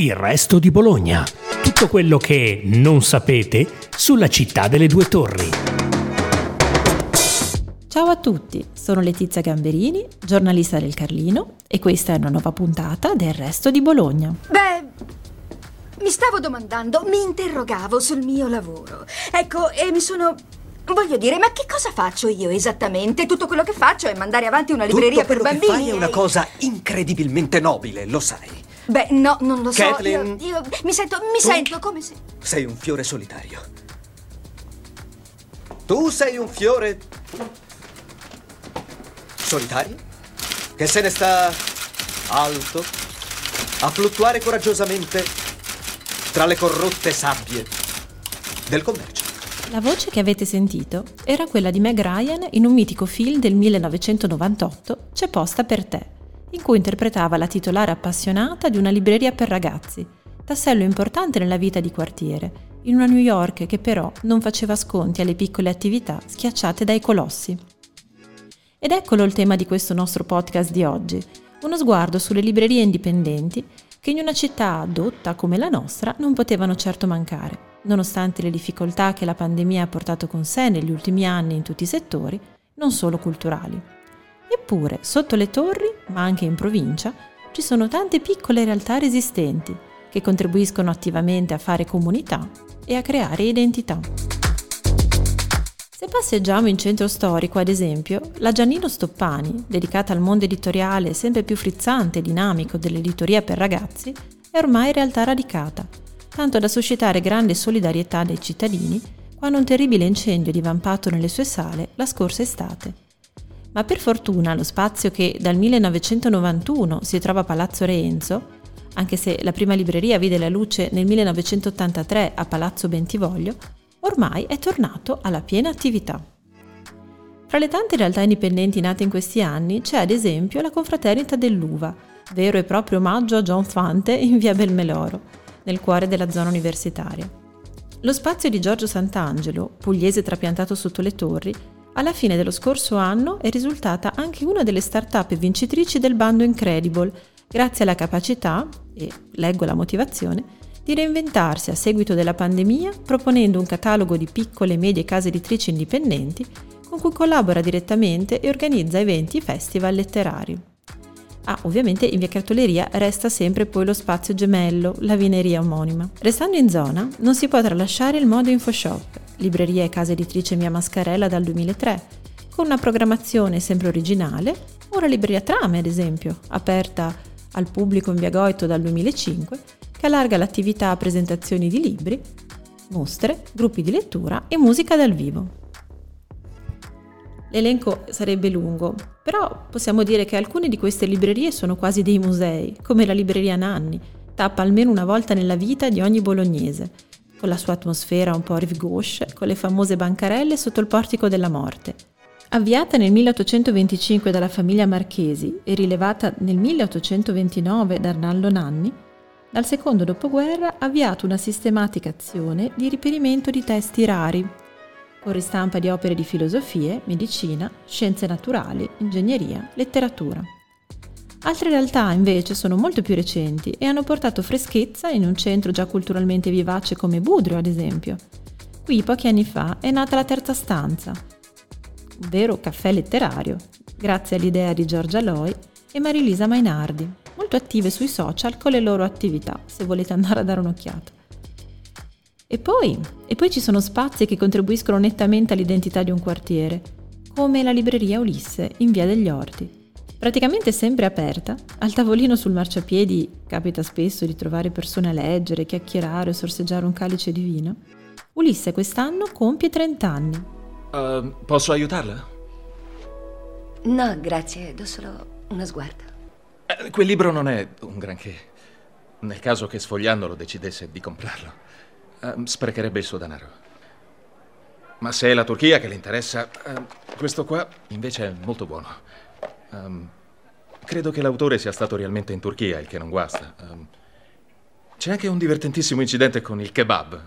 Il resto di Bologna. Tutto quello che non sapete sulla città delle due torri. Ciao a tutti, sono Letizia Gamberini, giornalista del Carlino e questa è una nuova puntata del resto di Bologna. Beh, mi stavo domandando, mi interrogavo sul mio lavoro. Ecco, e mi sono Voglio dire, ma che cosa faccio io esattamente? Tutto quello che faccio è mandare avanti una libreria Tutto per quello bambini. che fai è una cosa incredibilmente nobile, lo sai. Beh, no, non lo so. Kathleen. Io, io mi sento, mi Tu? sento come se. Sei un fiore solitario. Tu sei un fiore solitario che se ne sta alto a fluttuare coraggiosamente tra le corrotte sabbie del commercio. La voce che avete sentito era quella di Meg Ryan in un mitico film del 1998, C'è posta per te, in cui interpretava la titolare appassionata di una libreria per ragazzi, tassello importante nella vita di quartiere, in una New York che però non faceva sconti alle piccole attività schiacciate dai colossi. Ed eccolo il tema di questo nostro podcast di oggi, uno sguardo sulle librerie indipendenti che in una città dotta come la nostra non potevano certo mancare, nonostante le difficoltà che la pandemia ha portato con sé negli ultimi anni in tutti i settori, non solo culturali. Eppure, sotto le torri, ma anche in provincia, ci sono tante piccole realtà resistenti che contribuiscono attivamente a fare comunità e a creare identità. Se passeggiamo in centro storico, ad esempio, la Giannino Stoppani, dedicata al mondo editoriale sempre più frizzante e dinamico dell'editoria per ragazzi, è ormai realtà radicata, tanto da suscitare grande solidarietà dei cittadini quando un terribile incendio è divampato nelle sue sale la scorsa estate. Ma per fortuna lo spazio che dal 1991 si trova a Palazzo Reenzo, anche se la prima libreria vide la luce nel 1983 a Palazzo Bentivoglio, ormai è tornato alla piena attività. Fra le tante realtà indipendenti nate in questi anni c'è ad esempio la Confraternita dell'Uva, vero e proprio omaggio a John Fante in via Belmeloro, nel cuore della zona universitaria. Lo spazio di Giorgio Sant'Angelo, pugliese trapiantato sotto le torri, alla fine dello scorso anno è risultata anche una delle start-up vincitrici del bando Incredible, grazie alla capacità, e leggo la motivazione, di reinventarsi a seguito della pandemia proponendo un catalogo di piccole e medie case editrici indipendenti con cui collabora direttamente e organizza eventi e festival letterari. Ah, ovviamente in via Cartoleria resta sempre poi lo spazio gemello, la vineria omonima. Restando in zona, non si può tralasciare il Modo Infoshop, libreria e casa editrice Mia Mascarella dal 2003, con una programmazione sempre originale, o la libreria Trame ad esempio, aperta al pubblico in via Goito dal 2005, che allarga l'attività a presentazioni di libri, mostre, gruppi di lettura e musica dal vivo. L'elenco sarebbe lungo, però possiamo dire che alcune di queste librerie sono quasi dei musei, come la libreria Nanni, tappa almeno una volta nella vita di ogni bolognese, con la sua atmosfera un po' rive gauche, con le famose bancarelle sotto il portico della morte. Avviata nel 1825 dalla famiglia Marchesi e rilevata nel 1829 da Arnaldo Nanni, dal secondo dopoguerra ha avviato una sistematica azione di riperimento di testi rari, con ristampa di opere di filosofie, medicina, scienze naturali, ingegneria, letteratura. Altre realtà invece sono molto più recenti e hanno portato freschezza in un centro già culturalmente vivace come Budrio, ad esempio. Qui pochi anni fa è nata la terza stanza, un vero caffè letterario, grazie all'idea di Giorgia Loi e Marilisa Mainardi, molto attive sui social con le loro attività, se volete andare a dare un'occhiata. E poi, e poi ci sono spazi che contribuiscono nettamente all'identità di un quartiere, come la libreria Ulisse in Via degli Orti. Praticamente sempre aperta, al tavolino sul marciapiedi capita spesso di trovare persone a leggere, chiacchierare o sorseggiare un calice di vino. Ulisse quest'anno compie 30 anni. Uh, posso aiutarla? No, grazie, do solo uno sguardo. Eh, quel libro non è un granché. Nel caso che sfogliandolo decidesse di comprarlo, eh, sprecherebbe il suo denaro. Ma se è la Turchia che le interessa, eh, questo qua invece è molto buono. Ehm, credo che l'autore sia stato realmente in Turchia, il che non guasta. Ehm, c'è anche un divertentissimo incidente con il kebab,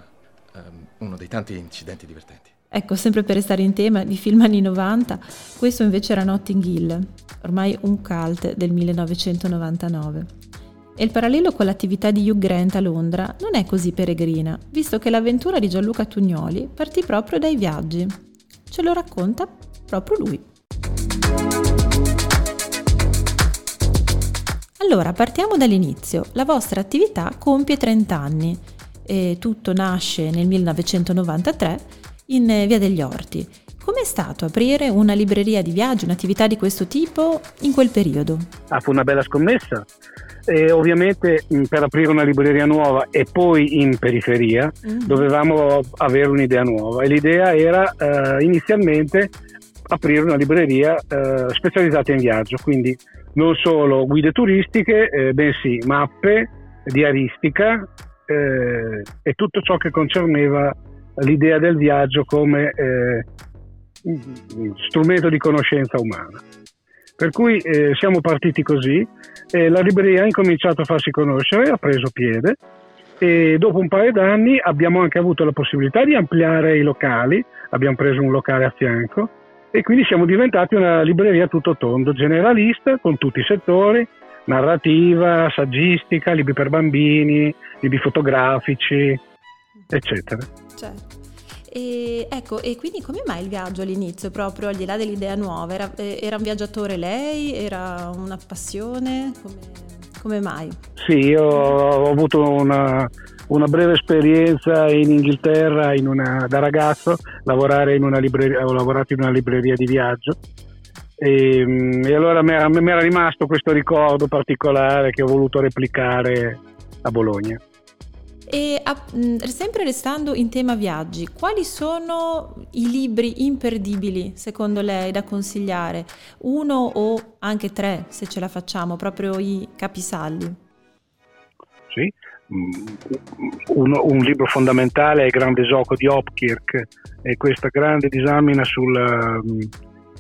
ehm, uno dei tanti incidenti divertenti. Ecco, sempre per restare in tema di film anni 90, questo invece era Notting Hill, ormai un cult del 1999. E il parallelo con l'attività di Hugh Grant a Londra non è così peregrina, visto che l'avventura di Gianluca Tugnoli partì proprio dai viaggi. Ce lo racconta proprio lui. Allora, partiamo dall'inizio. La vostra attività compie 30 anni e tutto nasce nel 1993 in Via degli Orti. Com'è stato aprire una libreria di viaggio, un'attività di questo tipo in quel periodo? Ah, fu una bella scommessa. E ovviamente per aprire una libreria nuova e poi in periferia mm. dovevamo avere un'idea nuova e l'idea era eh, inizialmente aprire una libreria eh, specializzata in viaggio, quindi non solo guide turistiche, eh, bensì mappe, diaristica eh, e tutto ciò che concerneva l'idea del viaggio come eh, strumento di conoscenza umana. Per cui eh, siamo partiti così, la libreria ha incominciato a farsi conoscere, ha preso piede e dopo un paio d'anni abbiamo anche avuto la possibilità di ampliare i locali, abbiamo preso un locale a fianco e quindi siamo diventati una libreria tutto tondo, generalista con tutti i settori, narrativa, saggistica, libri per bambini, libri fotografici, eccetera. Certo. E, ecco, e quindi come mai il viaggio all'inizio, proprio al di là dell'idea nuova? Era, eh, era un viaggiatore lei? Era una passione? Come, come mai? Sì, io ho avuto una, una breve esperienza in Inghilterra in una, da ragazzo, in libreria, ho lavorato in una libreria di viaggio e, mm, e allora mi era, mi era rimasto questo ricordo particolare che ho voluto replicare a Bologna. E a, sempre restando in tema viaggi, quali sono i libri imperdibili secondo lei da consigliare? Uno o anche tre, se ce la facciamo, proprio i capisalli? Sì, un, un libro fondamentale è Il grande gioco di Hopkirk e questa grande disamina sul,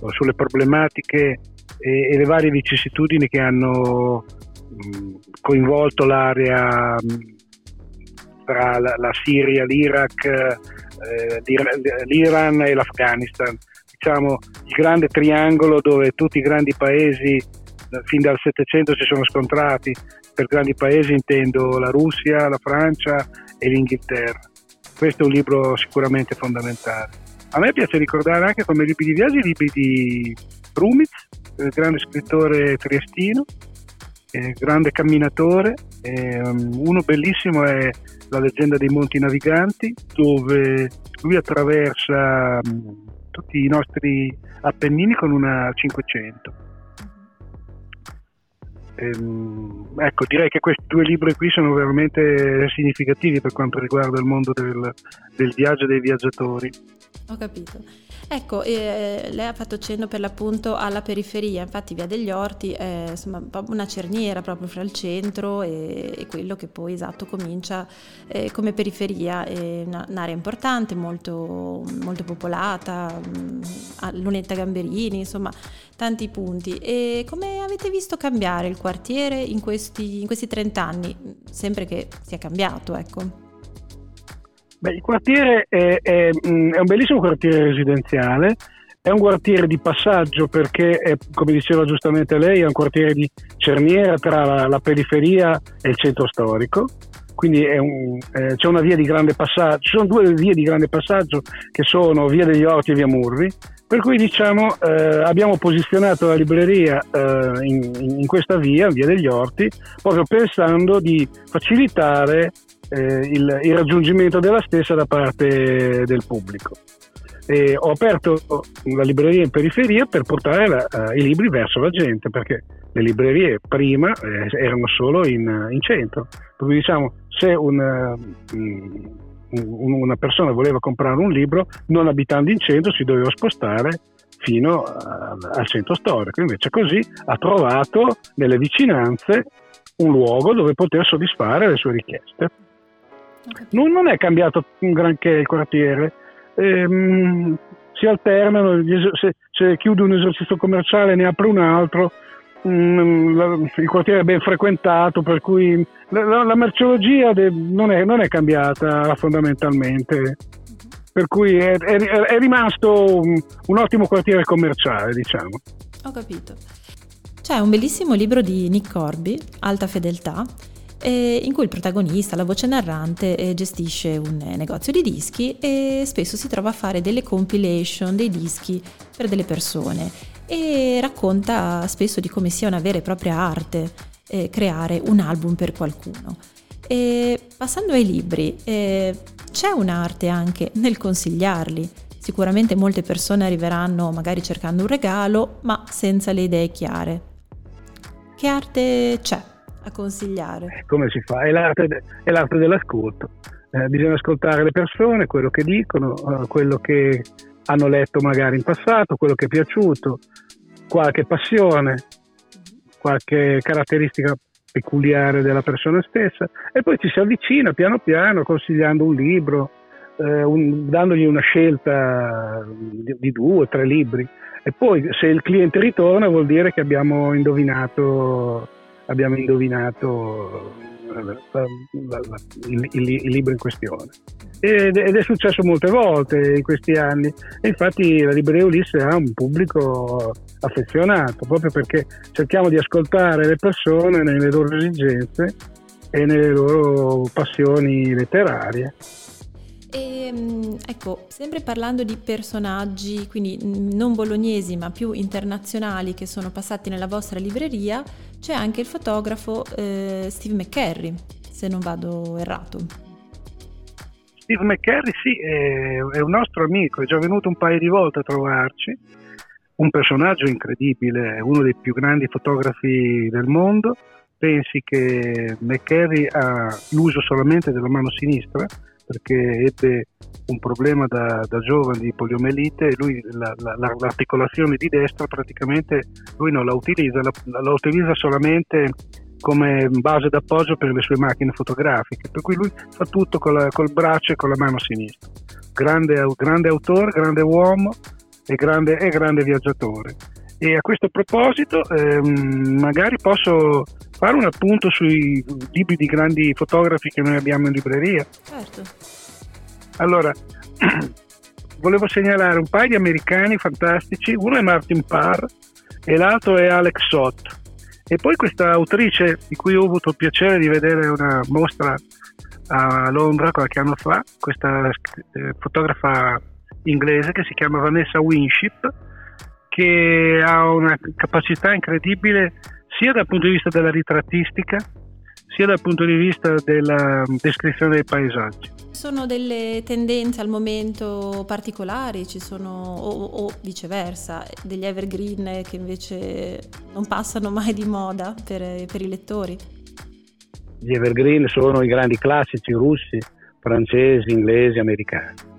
sulle problematiche e, e, le varie vicissitudini che hanno coinvolto l'area tra la, la Siria, l'Iraq, eh, l'Iran e l'Afghanistan. Diciamo il grande triangolo dove tutti i grandi paesi fin dal Settecento si sono scontrati. Per grandi paesi intendo la Russia, la Francia e l'Inghilterra. Questo è un libro sicuramente fondamentale. A me piace ricordare anche come libri di viaggio i libri di Rumitz, il grande scrittore triestino, grande camminatore. uno bellissimo è la leggenda dei Monti Naviganti, dove lui attraversa mm, tutti i nostri Appennini con una 500. Ehm, ecco, direi che questi due libri qui sono veramente significativi per quanto riguarda il mondo del, del viaggio e dei viaggiatori. Ho capito. Ecco, eh, lei ha fatto cenno per l'appunto alla periferia, infatti Via degli Orti è insomma, una cerniera proprio fra il centro e, e quello che poi esatto comincia eh, come periferia, è una, un'area importante, molto, molto popolata, mh, Lunetta Gamberini, insomma tanti punti. E come avete visto cambiare il quartiere in questi, in questi 30 anni? Sempre che sia cambiato, ecco. Beh, il quartiere è, è, mm, è, un bellissimo quartiere residenziale, è un quartiere di passaggio perché, è, come diceva giustamente lei, è un quartiere di cerniera tra la, la periferia e il centro storico. Quindi un, eh, c'è una via di grande passaggio, ci sono due vie di grande passaggio che sono via degli Orti e via Murri, per cui diciamo eh, abbiamo posizionato la libreria eh, in, in, questa via, via degli Orti, proprio pensando di facilitare eh, il, il, raggiungimento della stessa da parte del pubblico. E ho aperto la libreria in periferia per portare la, uh, i libri verso la gente, perché le librerie prima eh, erano solo in, in, centro. Cui diciamo, se una, um, una persona voleva comprare un libro, non abitando in centro, si doveva spostare fino a, al centro storico. Invece così ha trovato nelle vicinanze un luogo dove poter soddisfare le sue richieste. Non, non, è cambiato granché il quartiere, ehm, si alternano, se, se, chiude un esercizio commerciale ne apre un altro, mm, la, il quartiere è ben frequentato, per cui la, la merceologia de, non, è, non, è, cambiata fondamentalmente, per cui è, è, è rimasto un, un ottimo quartiere commerciale, diciamo. Ho capito. C'è un bellissimo libro di Nick Corby, Alta Fedeltà, eh, in cui il protagonista, la voce narrante, eh, gestisce un negozio di dischi e spesso si trova a fare delle compilation dei dischi per delle persone e racconta spesso di come sia una vera e propria arte eh, creare un album per qualcuno. E passando ai libri, eh, c'è un'arte anche nel consigliarli. Sicuramente molte persone arriveranno magari cercando un regalo, ma senza le idee chiare. Che arte c'è? A consigliare? Eh, come si fa? È l'arte, de- è l'arte dell'ascolto. Eh, bisogna ascoltare le persone, quello che dicono, eh, quello che hanno letto magari in passato, quello che è piaciuto, qualche passione, qualche caratteristica peculiare della persona stessa e poi ci si avvicina piano piano consigliando un libro, eh, un, dandogli una scelta di, di due o tre libri e poi se il cliente ritorna vuol dire che abbiamo indovinato abbiamo indovinato eh, il, il, il, libro in questione. Ed, ed, è successo molte volte in questi anni. E infatti la libreria Ulisse ha un pubblico affezionato, proprio perché cerchiamo di ascoltare le persone nelle loro esigenze e nelle loro passioni letterarie. E, ehm, ecco, sempre parlando di personaggi, quindi non bolognesi ma più internazionali che sono passati nella vostra libreria, c'è anche il fotografo eh, Steve McCarry, se non vado errato. Steve McCarry sì, è un nostro amico, è già venuto un paio di volte a trovarci, un personaggio incredibile, uno dei più grandi fotografi del mondo. Pensi che McCarry ha l'uso solamente della mano sinistra, perché ebbe un problema da, da giovane di poliomelite e lui la, la, l'articolazione di destra praticamente lui non la utilizza, la, la utilizza solamente come base d'appoggio per le sue macchine fotografiche, per cui lui fa tutto con la, col braccio e con la mano sinistra. Grande, grande autore, grande uomo e grande, e grande viaggiatore. E a questo proposito ehm, magari posso fare un appunto sui libri di grandi fotografi che noi abbiamo in libreria. Certo. Allora, volevo segnalare un paio di americani fantastici, uno è Martin Parr e l'altro è Alex Sott. E poi questa autrice di cui ho avuto il piacere di vedere una mostra a Londra qualche anno fa, questa eh, fotografa inglese che si chiama Vanessa Winship, che ha una capacità incredibile sia dal punto di vista della ritrattistica sia dal punto di vista della descrizione dei paesaggi. Ci sono delle tendenze al momento particolari, ci sono, o, o, viceversa, degli evergreen che invece non passano mai di moda per, per i lettori? Gli evergreen sono i grandi classici russi, francesi, inglesi, americani.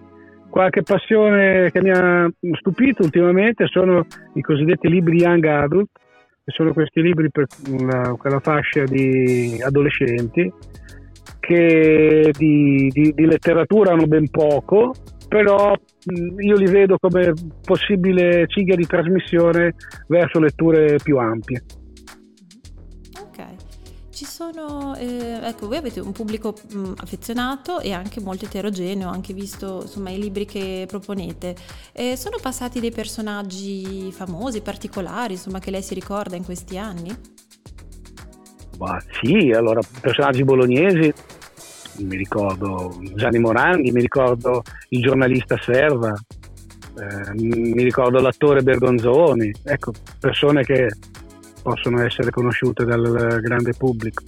Qualche passione che mi ha stupito ultimamente sono i cosiddetti libri young adult, che sono questi libri per una, quella fascia di adolescenti che di, di, di letteratura hanno ben poco, però io li vedo come possibile cinghia di trasmissione verso letture più ampie. Ci sono, eh, ecco, voi avete un pubblico mh, affezionato e anche molto eterogeneo, anche visto insomma i libri che proponete. Eh, sono passati dei personaggi famosi, particolari, insomma, che lei si ricorda in questi anni? Ma sì, allora, personaggi bolognesi, mi ricordo Gianni Morandi, mi ricordo il giornalista Serva, eh, mi ricordo l'attore Bergonzoni, ecco, persone che possono essere conosciute dal grande pubblico.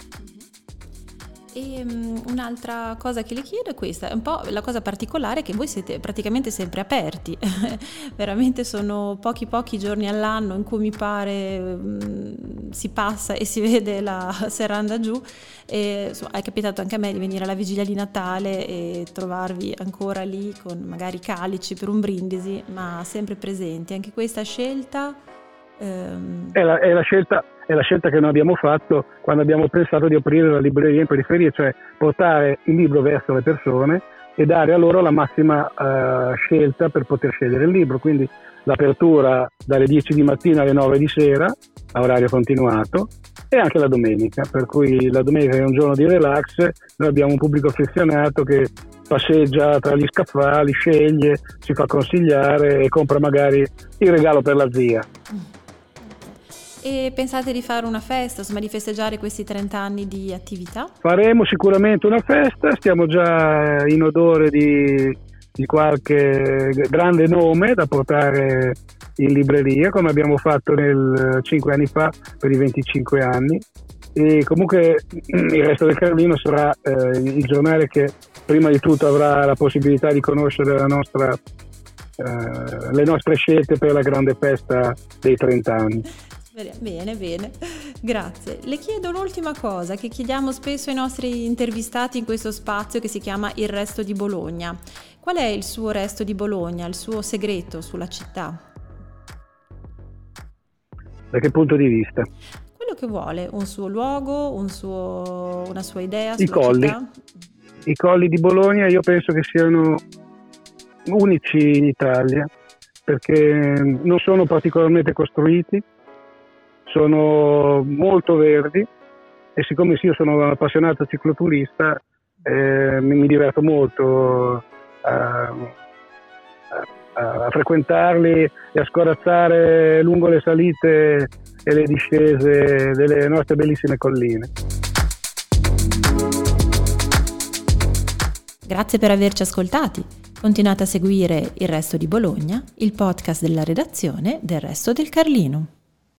E um, un'altra cosa che le chiedo è questa, è un po' la cosa particolare che voi siete praticamente sempre aperti, veramente sono pochi pochi giorni all'anno in cui mi pare um, si passa e si vede la serranda giù e insomma, è capitato anche a me di venire alla vigilia di Natale e trovarvi ancora lì con magari calici per un brindisi, ma sempre presenti. Anche questa scelta Ehm... È, la, è, la scelta, è, la, scelta, che noi abbiamo fatto quando abbiamo pensato di aprire la libreria in periferia, cioè portare il libro verso le persone e dare a loro la massima uh, scelta per poter scegliere il libro. Quindi l'apertura dalle 10 di mattina alle 9 di sera a orario continuato e anche la domenica, per cui la domenica è un giorno di relax, noi abbiamo un pubblico affezionato che passeggia tra gli scaffali, sceglie, si fa consigliare e compra magari il regalo per la zia. E pensate di fare una festa, insomma di festeggiare questi 30 anni di attività? Faremo sicuramente una festa, stiamo già in odore di, di qualche grande nome da portare in libreria, come abbiamo fatto nel 5 anni fa per i 25 anni. E comunque il resto del Carlino sarà eh, il giornale che prima di tutto avrà la possibilità di conoscere nostra, eh, le nostre scelte per la grande festa dei 30 anni. Bene, bene, grazie. Le chiedo un'ultima cosa che chiediamo spesso ai nostri intervistati in questo spazio che si chiama Il resto di Bologna. Qual è il suo resto di Bologna, il suo segreto sulla città? Da che punto di vista? Quello che vuole, un suo luogo, un suo, una sua idea I colli. Città? I colli di Bologna io penso che siano unici in Italia perché non sono particolarmente costruiti, sono molto verdi e siccome io sono un appassionato cicloturista eh, mi, mi, diverto molto a, a, a, frequentarli e a scorazzare lungo le salite e le discese delle nostre bellissime colline. Grazie per averci ascoltati. Continuate a seguire Il Resto di Bologna, il podcast della redazione del Resto del Carlino.